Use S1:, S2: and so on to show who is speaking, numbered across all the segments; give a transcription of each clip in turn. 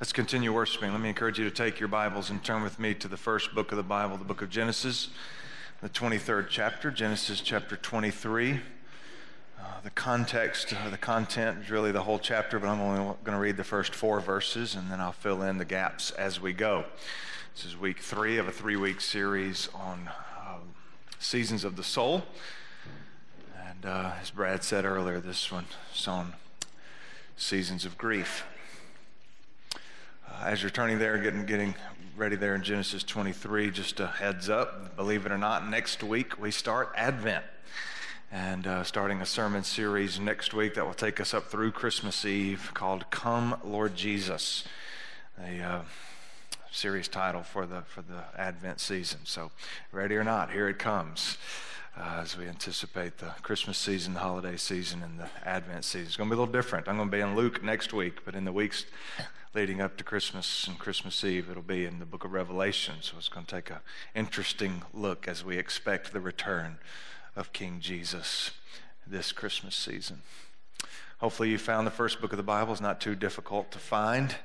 S1: Let's continue worshiping. Let me encourage you to take your Bibles and turn with me to the first book of the Bible, the book of Genesis, the 23rd chapter, Genesis chapter 23. Uh, the context, uh, the content is really the whole chapter, but I'm only going to read the first four verses and then I'll fill in the gaps as we go. This is week three of a three week series on um, seasons of the soul. And uh, as Brad said earlier, this one is on seasons of grief. Uh, as you're turning there, getting, getting ready there in Genesis 23, just a heads up, believe it or not, next week we start Advent. And uh, starting a sermon series next week that will take us up through Christmas Eve called Come, Lord Jesus. A uh, series title for the, for the Advent season. So, ready or not, here it comes. Uh, as we anticipate the Christmas season, the holiday season, and the Advent season. It's going to be a little different. I'm going to be in Luke next week, but in the weeks leading up to Christmas and Christmas Eve, it'll be in the book of Revelation. So it's going to take an interesting look as we expect the return of King Jesus this Christmas season. Hopefully, you found the first book of the Bible. is not too difficult to find.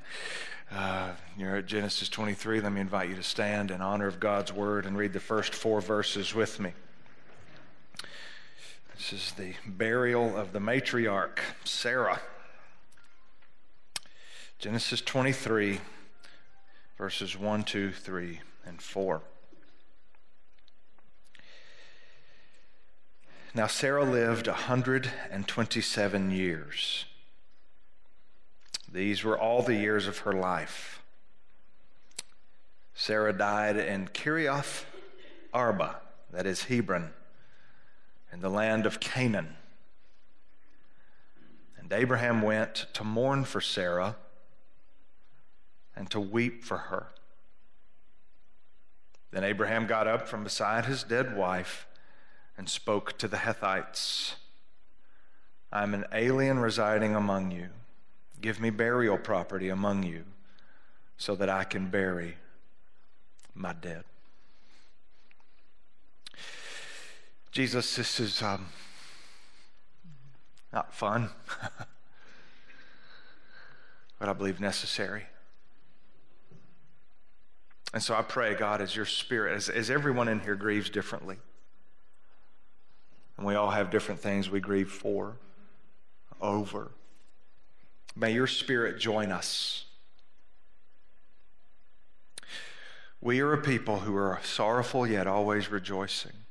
S1: Uh, you're at Genesis 23. Let me invite you to stand in honor of God's word and read the first four verses with me. This is the burial of the matriarch, Sarah. Genesis 23, verses 1, 2, 3, and 4. Now, Sarah lived 127 years. These were all the years of her life. Sarah died in Kiriath Arba, that is Hebron, in the land of Canaan. And Abraham went to mourn for Sarah and to weep for her. Then Abraham got up from beside his dead wife and spoke to the Hethites I am an alien residing among you. Give me burial property among you so that I can bury my dead. Jesus, this is um, not fun, but I believe necessary. And so I pray, God, as your spirit, as, as everyone in here grieves differently, and we all have different things we grieve for, over, may your spirit join us. We are a people who are sorrowful yet always rejoicing.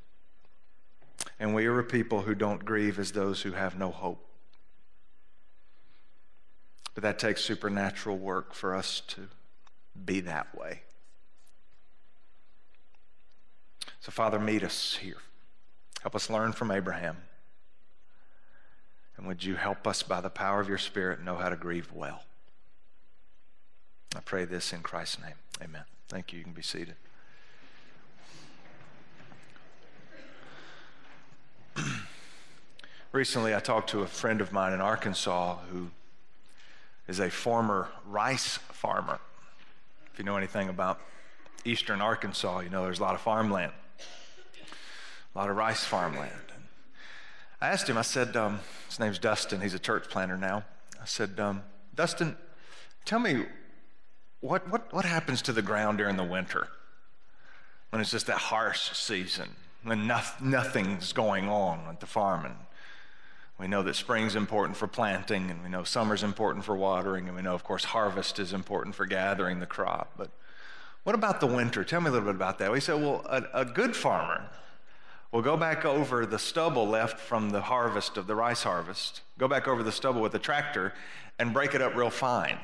S1: And we are a people who don't grieve as those who have no hope. But that takes supernatural work for us to be that way. So, Father, meet us here. Help us learn from Abraham. And would you help us by the power of your Spirit know how to grieve well? I pray this in Christ's name. Amen. Thank you. You can be seated. Recently, I talked to a friend of mine in Arkansas who is a former rice farmer. If you know anything about eastern Arkansas, you know there's a lot of farmland a lot of rice farmland. And I asked him, I said, um, his name's Dustin, he's a church planter now. I said, um, Dustin, tell me, what, what, what happens to the ground during the winter when it's just that harsh season, when no, nothing's going on at the farm? We know that spring's important for planting, and we know summer's important for watering, and we know, of course, harvest is important for gathering the crop. But what about the winter? Tell me a little bit about that. We said, well, a, a good farmer will go back over the stubble left from the harvest of the rice harvest. Go back over the stubble with a tractor and break it up real fine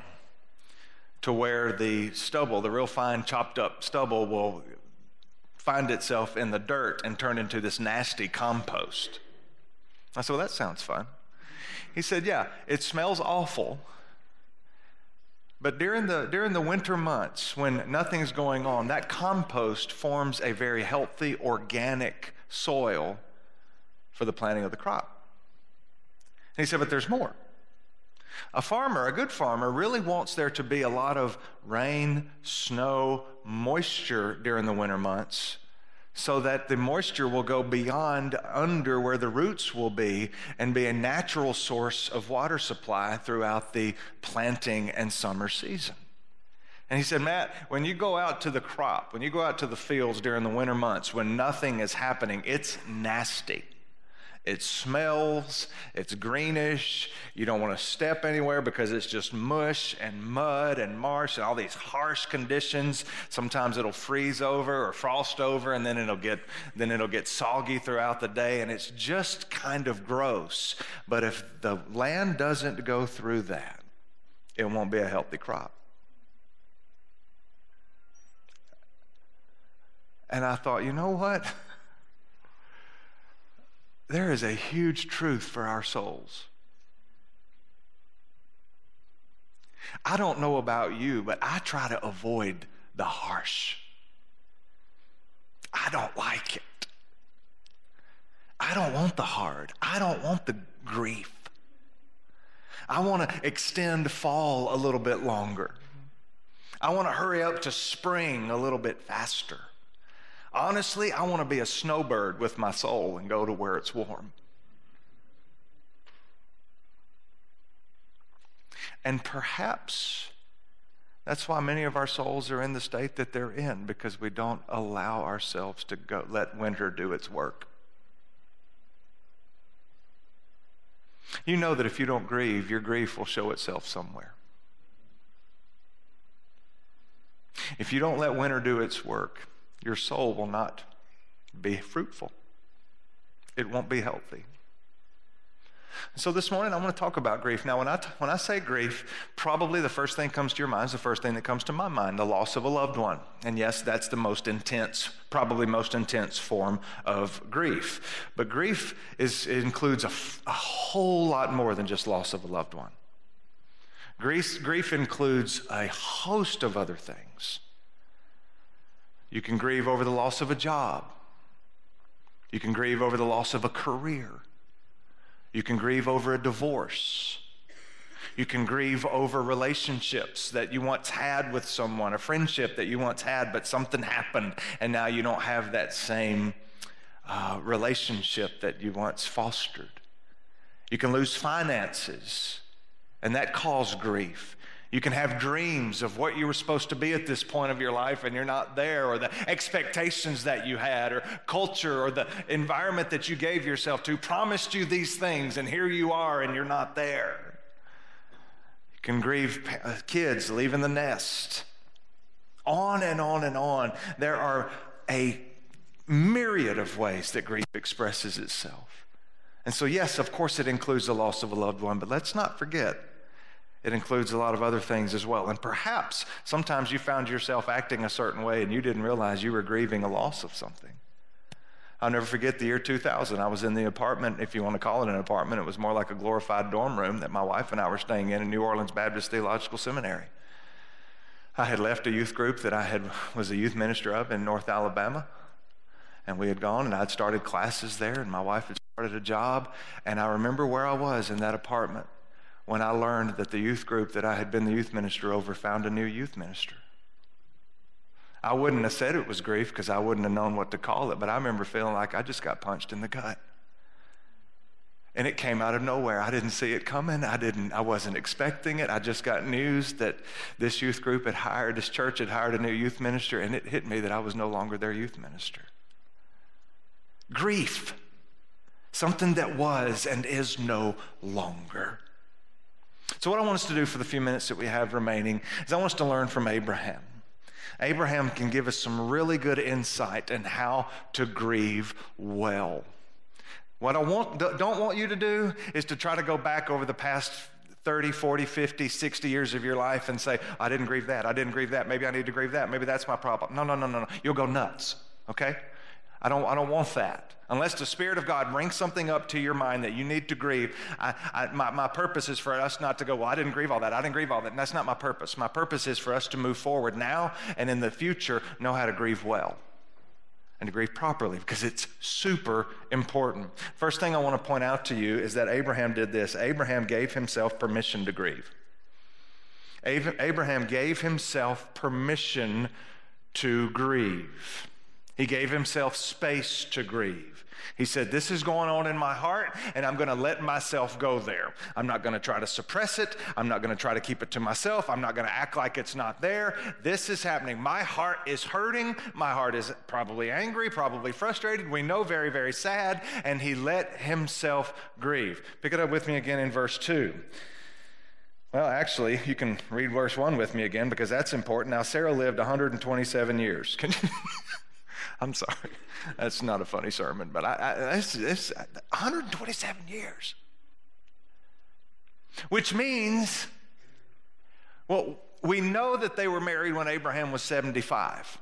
S1: to where the stubble, the real fine chopped up stubble, will find itself in the dirt and turn into this nasty compost. I said, Well, that sounds fun. He said, Yeah, it smells awful. But during the, during the winter months, when nothing's going on, that compost forms a very healthy, organic soil for the planting of the crop. And he said, but there's more. A farmer, a good farmer, really wants there to be a lot of rain, snow, moisture during the winter months so that the moisture will go beyond under where the roots will be and be a natural source of water supply throughout the planting and summer season. And he said, Matt, when you go out to the crop, when you go out to the fields during the winter months, when nothing is happening, it's nasty. It smells, it's greenish. You don't want to step anywhere because it's just mush and mud and marsh and all these harsh conditions. Sometimes it'll freeze over or frost over and then it'll get then it'll get soggy throughout the day and it's just kind of gross. But if the land doesn't go through that, it won't be a healthy crop. And I thought, you know what? There is a huge truth for our souls. I don't know about you, but I try to avoid the harsh. I don't like it. I don't want the hard. I don't want the grief. I want to extend fall a little bit longer. I want to hurry up to spring a little bit faster. Honestly, I want to be a snowbird with my soul and go to where it's warm. And perhaps that's why many of our souls are in the state that they're in because we don't allow ourselves to go let winter do its work. You know that if you don't grieve, your grief will show itself somewhere. If you don't let winter do its work, your soul will not be fruitful. It won't be healthy. So this morning I want to talk about grief. Now, when I, t- when I say grief, probably the first thing that comes to your mind is the first thing that comes to my mind, the loss of a loved one. And yes, that's the most intense, probably most intense form of grief. But grief is, includes a, f- a whole lot more than just loss of a loved one. Grief, grief includes a host of other things. You can grieve over the loss of a job. You can grieve over the loss of a career. You can grieve over a divorce. You can grieve over relationships that you once had with someone, a friendship that you once had, but something happened and now you don't have that same uh, relationship that you once fostered. You can lose finances, and that caused grief. You can have dreams of what you were supposed to be at this point of your life and you're not there, or the expectations that you had, or culture, or the environment that you gave yourself to promised you these things, and here you are and you're not there. You can grieve uh, kids leaving the nest. On and on and on. There are a myriad of ways that grief expresses itself. And so, yes, of course, it includes the loss of a loved one, but let's not forget it includes a lot of other things as well. And perhaps sometimes you found yourself acting a certain way and you didn't realize you were grieving a loss of something. I'll never forget the year 2000. I was in the apartment, if you want to call it an apartment, it was more like a glorified dorm room that my wife and I were staying in in New Orleans Baptist Theological Seminary. I had left a youth group that I had was a youth minister of in North Alabama. And we had gone and I'd started classes there and my wife had started a job. And I remember where I was in that apartment when I learned that the youth group that I had been the youth minister over found a new youth minister. I wouldn't have said it was grief because I wouldn't have known what to call it, but I remember feeling like I just got punched in the gut. And it came out of nowhere. I didn't see it coming. I didn't I wasn't expecting it. I just got news that this youth group had hired, this church had hired a new youth minister, and it hit me that I was no longer their youth minister. Grief. Something that was and is no longer. So, what I want us to do for the few minutes that we have remaining is I want us to learn from Abraham. Abraham can give us some really good insight in how to grieve well. What I want, don't want you to do is to try to go back over the past 30, 40, 50, 60 years of your life and say, I didn't grieve that, I didn't grieve that, maybe I need to grieve that, maybe that's my problem. No, no, no, no, no. You'll go nuts, okay? I don't, I don't want that. Unless the Spirit of God brings something up to your mind that you need to grieve, I, I, my, my purpose is for us not to go, well, I didn't grieve all that. I didn't grieve all that. And that's not my purpose. My purpose is for us to move forward now and in the future know how to grieve well and to grieve properly because it's super important. First thing I want to point out to you is that Abraham did this Abraham gave himself permission to grieve. Abraham gave himself permission to grieve. He gave himself space to grieve. He said, This is going on in my heart, and I'm going to let myself go there. I'm not going to try to suppress it. I'm not going to try to keep it to myself. I'm not going to act like it's not there. This is happening. My heart is hurting. My heart is probably angry, probably frustrated. We know very, very sad. And he let himself grieve. Pick it up with me again in verse 2. Well, actually, you can read verse 1 with me again because that's important. Now, Sarah lived 127 years. I'm sorry. That's not a funny sermon, but I, I, it's, it's 127 years. Which means, well, we know that they were married when Abraham was 75.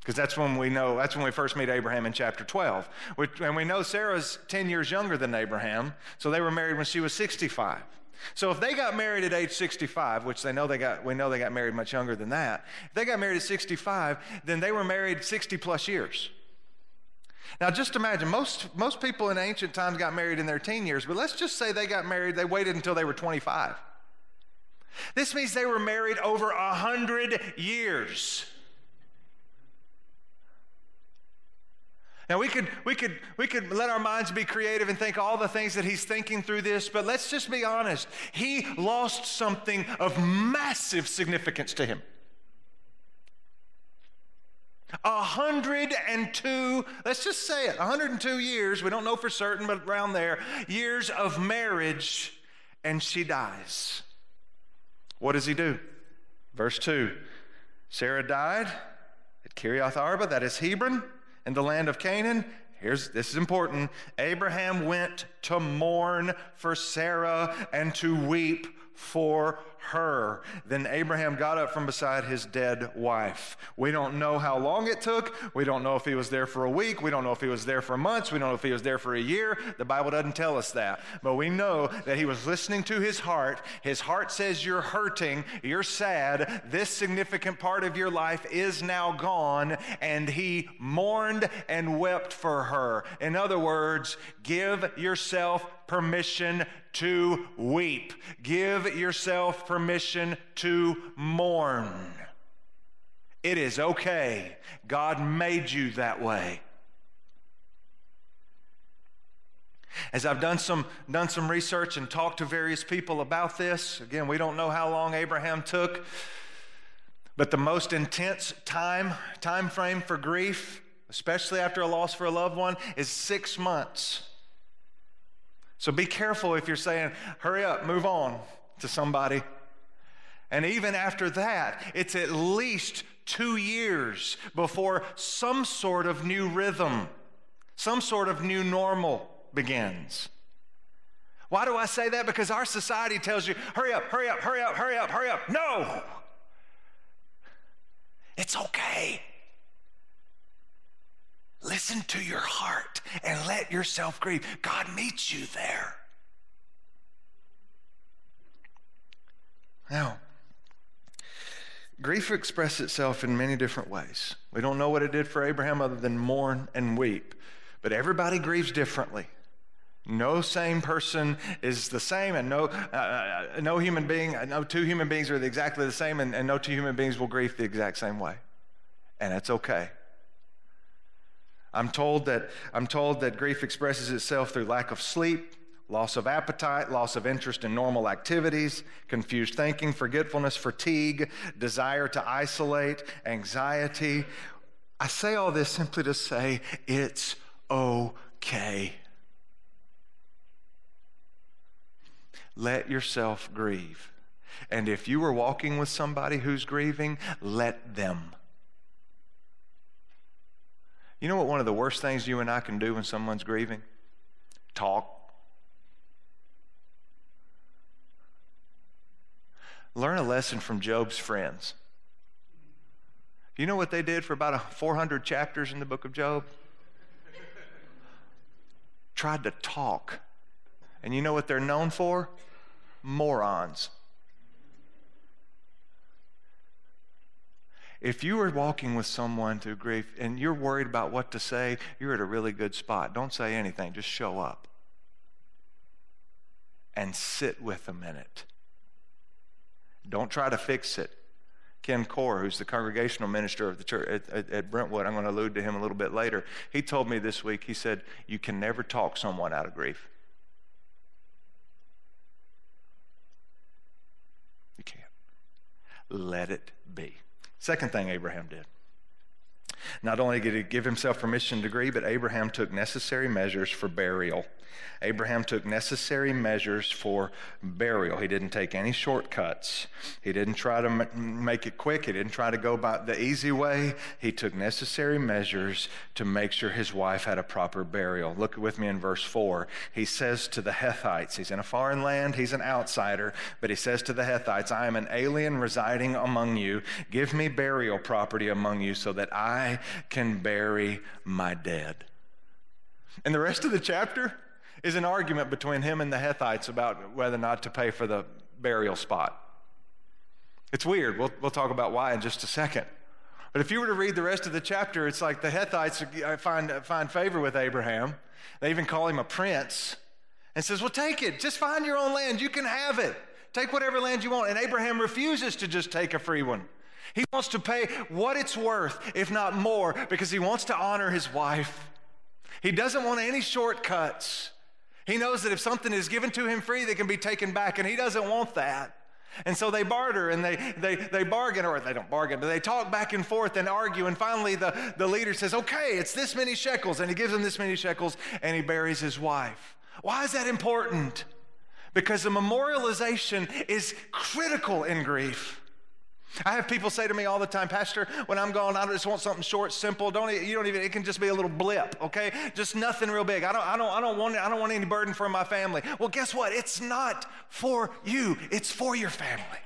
S1: Because that's when we know, that's when we first meet Abraham in chapter 12. which, And we know Sarah's 10 years younger than Abraham, so they were married when she was 65. So if they got married at age 65, which they know they got, we know they got married much younger than that, if they got married at 65, then they were married 60 plus years. Now just imagine, most, most people in ancient times got married in their teen years, but let's just say they got married, they waited until they were 25. This means they were married over a hundred years. Now we could we could we could let our minds be creative and think all the things that he's thinking through this, but let's just be honest. He lost something of massive significance to him. 102, let's just say it, 102 years, we don't know for certain, but around there, years of marriage, and she dies. What does he do? Verse 2 Sarah died at Kiriath Arba, that is Hebron in the land of Canaan. Here's this is important. Abraham went to mourn for Sarah and to weep for her. Then Abraham got up from beside his dead wife. We don't know how long it took. We don't know if he was there for a week. We don't know if he was there for months. We don't know if he was there for a year. The Bible doesn't tell us that. But we know that he was listening to his heart. His heart says, You're hurting. You're sad. This significant part of your life is now gone. And he mourned and wept for her. In other words, give yourself permission to weep. Give yourself permission to mourn. It is okay. God made you that way. As I've done some, done some research and talked to various people about this, again, we don't know how long Abraham took, but the most intense time, time frame for grief, especially after a loss for a loved one, is six months. So be careful if you're saying, hurry up, move on to somebody. And even after that, it's at least two years before some sort of new rhythm, some sort of new normal begins. Why do I say that? Because our society tells you, hurry up, hurry up, hurry up, hurry up, hurry up. No! It's okay. Listen to your heart and let yourself grieve. God meets you there. Now, grief expresses itself in many different ways. We don't know what it did for Abraham other than mourn and weep, but everybody grieves differently. No same person is the same, and no, uh, uh no human being, no two human beings are exactly the same, and, and no two human beings will grieve the exact same way. And it's okay. I'm told that, I'm told that grief expresses itself through lack of sleep, loss of appetite, loss of interest in normal activities, confused thinking, forgetfulness, fatigue, desire to isolate, anxiety. I say all this simply to say it's okay. Let yourself grieve. And if you are walking with somebody who's grieving, let them. You know what one of the worst things you and I can do when someone's grieving? Talk. Learn a lesson from Job's friends. You know what they did for about 400 chapters in the book of Job? Tried to talk. And you know what they're known for? Morons. If you are walking with someone through grief and you're worried about what to say, you're at a really good spot. Don't say anything, just show up and sit with a in it. Don't try to fix it. Ken Core, who's the congregational minister of the church at, at, at, Brentwood, I'm going to allude to him a little bit later. He told me this week, he said, You can never talk someone out of grief. You can't. Let it be. Second thing Abraham did. Not only did he give himself permission to grieve, but Abraham took necessary measures for burial. Abraham took necessary measures for burial. He didn't take any shortcuts. He didn't try to make it quick. He didn't try to go by the easy way. He took necessary measures to make sure his wife had a proper burial. Look with me in verse 4. He says to the Hethites, he's in a foreign land, he's an outsider, but he says to the Hethites, I am an alien residing among you. Give me burial property among you so that I can bury my dead. And the rest of the chapter, is an argument between him and the Hethites about whether or not to pay for the burial spot. It's weird. We'll, we'll talk about why in just a second. But if you were to read the rest of the chapter, it's like the Hethites uh, find, uh, find favor with Abraham. They even call him a prince and says, Well, take it. Just find your own land. You can have it. Take whatever land you want. And Abraham refuses to just take a free one. He wants to pay what it's worth, if not more, because he wants to honor his wife. He doesn't want any shortcuts. He knows that if something is given to him free, they can be taken back, and he doesn't want that. And so they barter and they, they, they bargain, or they don't bargain, but they talk back and forth and argue. And finally, the, the leader says, Okay, it's this many shekels. And he gives him this many shekels and he buries his wife. Why is that important? Because the memorialization is critical in grief. I have people say to me all the time, Pastor, when I'm gone, I just want something short, simple. Don't you don't even it can just be a little blip, okay? Just nothing real big. I don't I don't I don't want I don't want any burden for my family. Well, guess what? It's not for you. It's for your family.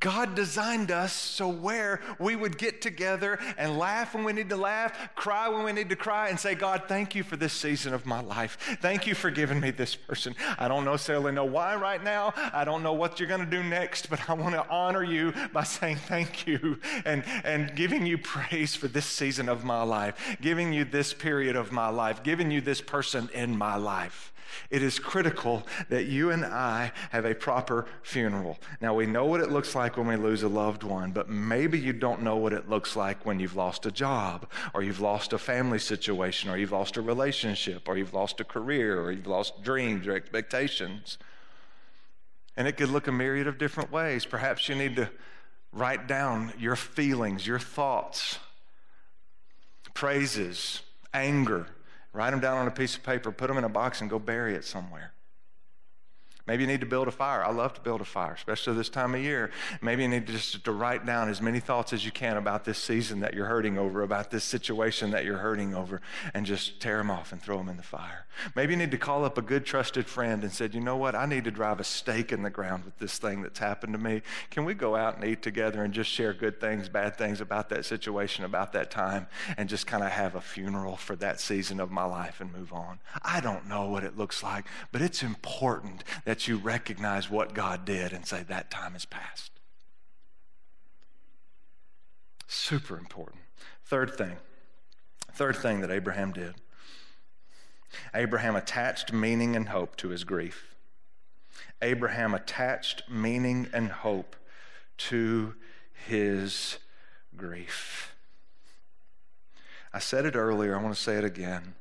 S1: God designed us so where we would get together and laugh when we need to laugh, cry when we need to cry, and say, God, thank you for this season of my life. Thank you for giving me this person. I don't necessarily know why right now. I don't know what you're going to do next, but I want to honor you by saying thank you and, and giving you praise for this season of my life, giving you this period of my life, giving you this person in my life. It is critical that you and I have a proper funeral. Now, we know what it looks like when we lose a loved one, but maybe you don't know what it looks like when you've lost a job, or you've lost a family situation, or you've lost a relationship, or you've lost a career, or you've lost dreams or expectations. And it could look a myriad of different ways. Perhaps you need to write down your feelings, your thoughts, praises, anger, Write them down on a piece of paper, put them in a box, and go bury it somewhere. Maybe you need to build a fire. I love to build a fire, especially this time of year. Maybe you need to just to write down as many thoughts as you can about this season that you're hurting over, about this situation that you're hurting over, and just tear them off and throw them in the fire. Maybe you need to call up a good trusted friend and said, you know what, I need to drive a stake in the ground with this thing that's happened to me. Can we go out and eat together and just share good things, bad things about that situation, about that time, and just kind of have a funeral for that season of my life and move on? I don't know what it looks like, but it's important that that you recognize what God did and say, that time is past. Super important. Third thing, third thing that Abraham did Abraham attached meaning and hope to his grief. Abraham attached meaning and hope to his grief. I said it earlier, I want to say it again.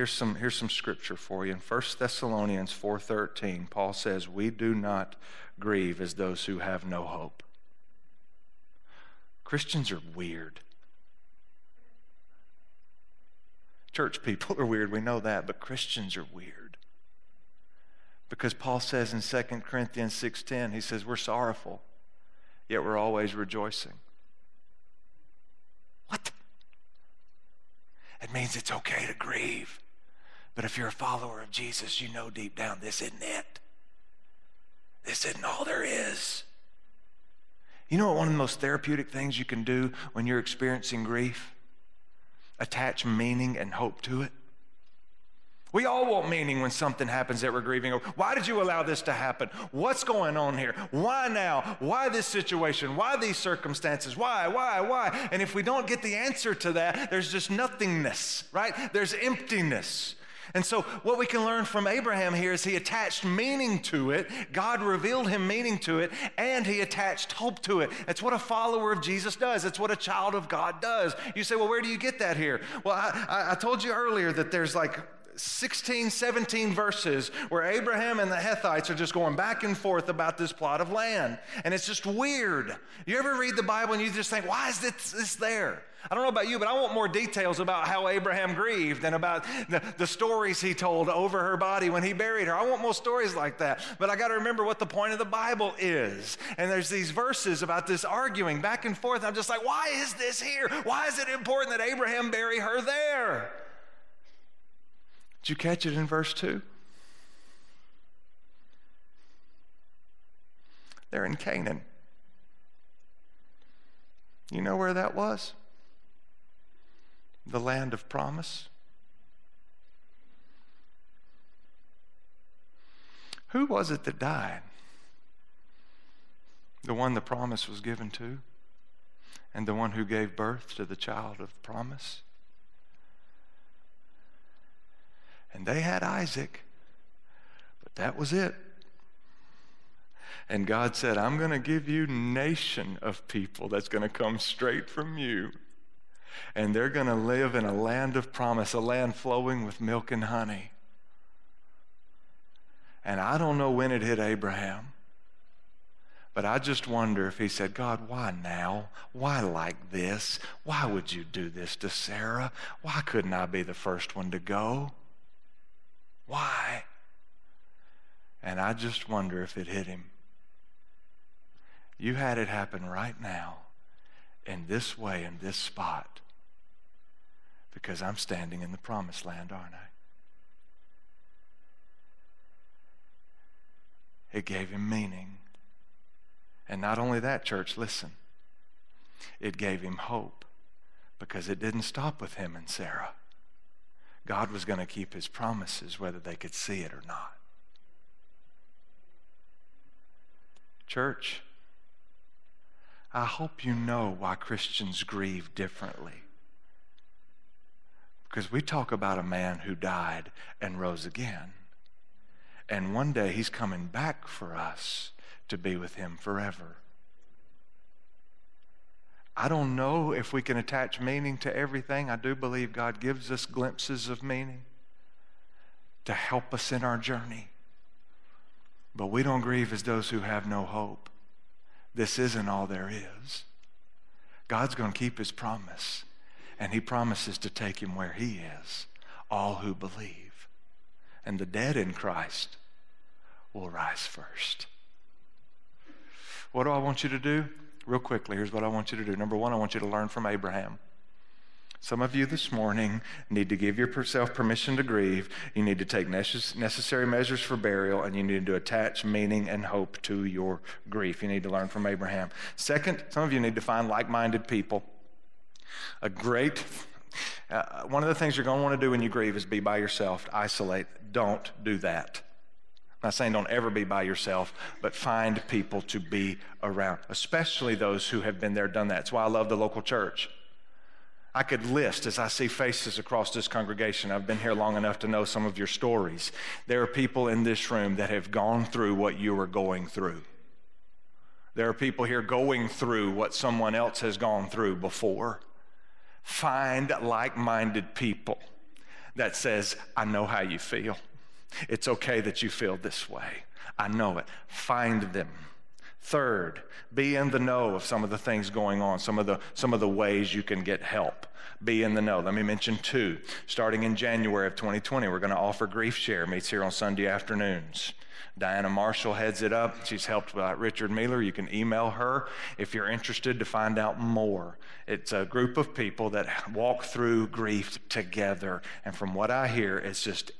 S1: Here's some, here's some scripture for you. In 1 Thessalonians 4.13, Paul says, We do not grieve as those who have no hope. Christians are weird. Church people are weird, we know that, but Christians are weird. Because Paul says in 2 Corinthians 6:10, he says, We're sorrowful, yet we're always rejoicing. What? It means it's okay to grieve. But if you're a follower of Jesus, you know deep down this isn't it. This isn't all there is. You know what one of the most therapeutic things you can do when you're experiencing grief? Attach meaning and hope to it. We all want meaning when something happens that we're grieving over. Why did you allow this to happen? What's going on here? Why now? Why this situation? Why these circumstances? Why, why, why? And if we don't get the answer to that, there's just nothingness, right? There's emptiness. And so, what we can learn from Abraham here is he attached meaning to it. God revealed him meaning to it, and he attached hope to it. That's what a follower of Jesus does. That's what a child of God does. You say, well, where do you get that here? Well, I, I told you earlier that there's like 16, 17 verses where Abraham and the Hethites are just going back and forth about this plot of land. And it's just weird. You ever read the Bible and you just think, why is this, this there? I don't know about you, but I want more details about how Abraham grieved and about the, the stories he told over her body when he buried her. I want more stories like that. But I got to remember what the point of the Bible is. And there's these verses about this arguing back and forth. I'm just like, why is this here? Why is it important that Abraham bury her there? Did you catch it in verse 2? They're in Canaan. You know where that was? The land of promise? Who was it that died? The one the promise was given to, and the one who gave birth to the child of promise. And they had Isaac, but that was it. And God said, I'm going to give you nation of people that's going to come straight from you and they're going to live in a land of promise, a land flowing with milk and honey. And I don't know when it hit Abraham, but I just wonder if he said, God, why now? Why like this? Why would you do this to Sarah? Why couldn't I be the first one to go? Why? And I just wonder if it hit him. You had it happen right now in this way, in this spot, because I'm standing in the promised land, aren't I? It gave him meaning. And not only that, church, listen, it gave him hope because it didn't stop with him and Sarah. God was going to keep his promises whether they could see it or not. Church, I hope you know why Christians grieve differently. Because we talk about a man who died and rose again. And one day he's coming back for us to be with him forever. I don't know if we can attach meaning to everything. I do believe God gives us glimpses of meaning to help us in our journey. But we don't grieve as those who have no hope this isn't all there is. God's going to keep his promise, and he promises to take him where he is, all who believe. And the dead in Christ will rise first. What do I want you to do? Real quickly, here's what I want you to do. Number one, I want you to learn from Abraham. Some of you this morning need to give yourself permission to grieve. You need to take necessary measures for burial, and you need to attach meaning and hope to your grief. You need to learn from Abraham. Second, some of you need to find like minded people. A great, uh, one of the things you're going to want to do when you grieve is be by yourself, isolate. Don't do that. I'm not saying don't ever be by yourself, but find people to be around, especially those who have been there, done that. That's why I love the local church. I could list as I see faces across this congregation. I've been here long enough to know some of your stories. There are people in this room that have gone through what you are going through. There are people here going through what someone else has gone through before. Find like minded people that says, I know how you feel. It's okay that you feel this way. I know it. Find them Third, be in the know of some of the things going on, some of the, some of the ways you can get help. Be in the know. Let me mention two. Starting in January of 2020, we're going to offer Grief Share, meets here on Sunday afternoons. Diana Marshall heads it up. She's helped by Richard Mealer. You can email her if you're interested to find out more. It's a group of people that walk through grief together. And from what I hear, it's just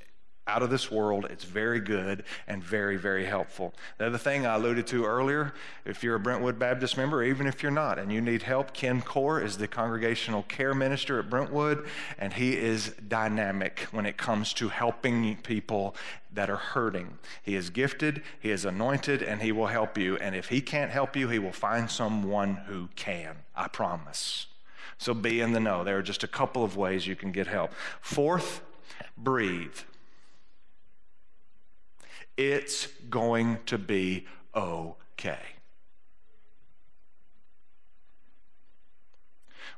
S1: out of this world. It's very good and very, very helpful. The other thing I alluded to earlier if you're a Brentwood Baptist member, even if you're not, and you need help, Ken Core is the congregational care minister at Brentwood, and he is dynamic when it comes to helping people that are hurting. He is gifted, he is anointed, and he will help you. And if he can't help you, he will find someone who can. I promise. So be in the know. There are just a couple of ways you can get help. Fourth, breathe. It's going to be okay.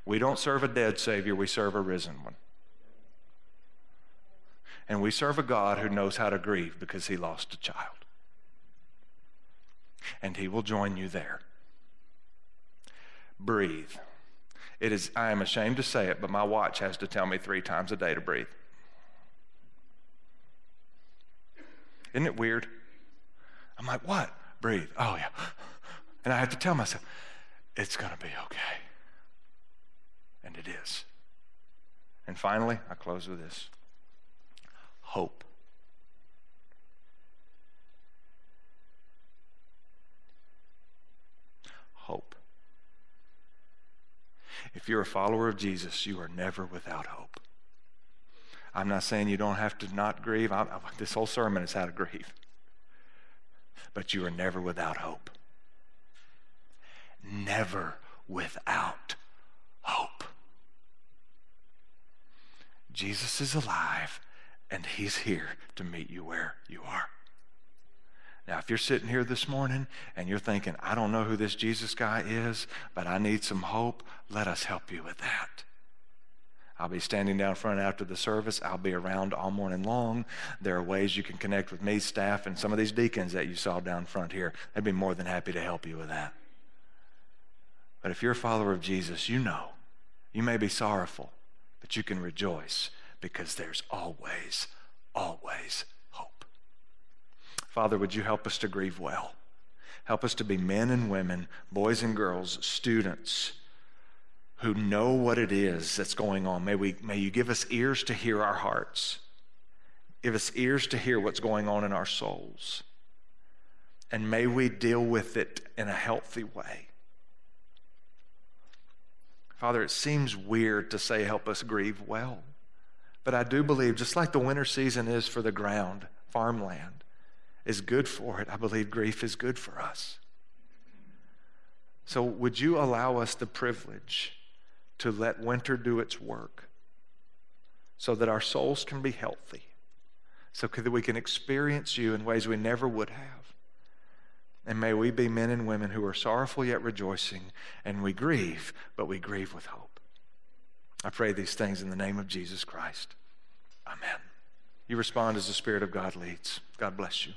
S1: We don't serve a dead Savior, we serve a risen one. And we serve a God who knows how to grieve because he lost a child. And he will join you there. Breathe. It is, I am ashamed to say it, but my watch has to tell me three times a day to breathe. Isn't it weird? I'm like, what? Breathe. Oh, yeah. And I have to tell myself, it's going to be okay. And it is. And finally, I close with this hope. Hope. If you're a follower of Jesus, you are never without hope. I'm not saying you don't have to not grieve. I, I, this whole sermon is how to grieve. But you are never without hope. Never without hope. Jesus is alive, and he's here to meet you where you are. Now, if you're sitting here this morning and you're thinking, I don't know who this Jesus guy is, but I need some hope, let us help you with that. I'll be standing down front after the service. I'll be around all morning long. There are ways you can connect with me, staff, and some of these deacons that you saw down front here. They'd be more than happy to help you with that. But if you're a follower of Jesus, you know you may be sorrowful, but you can rejoice because there's always, always hope. Father, would you help us to grieve well? Help us to be men and women, boys and girls, students who know what it is that's going on. May, we, may you give us ears to hear our hearts. Give us ears to hear what's going on in our souls. And may we deal with it in a healthy way. Father, it seems weird to say, help us grieve well. But I do believe, just like the winter season is for the ground, farmland is good for it, I believe grief is good for us. So, would you allow us the privilege to let winter do its work so that our souls can be healthy, so that we can experience you in ways we never would have. And may we be men and women who are sorrowful yet rejoicing, and we grieve, but we grieve with hope. I pray these things in the name of Jesus Christ. Amen. You respond as the Spirit of God leads. God bless you.